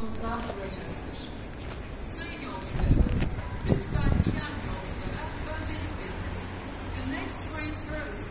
sonunda olacaktır. Sayın yolcularımız. The next train service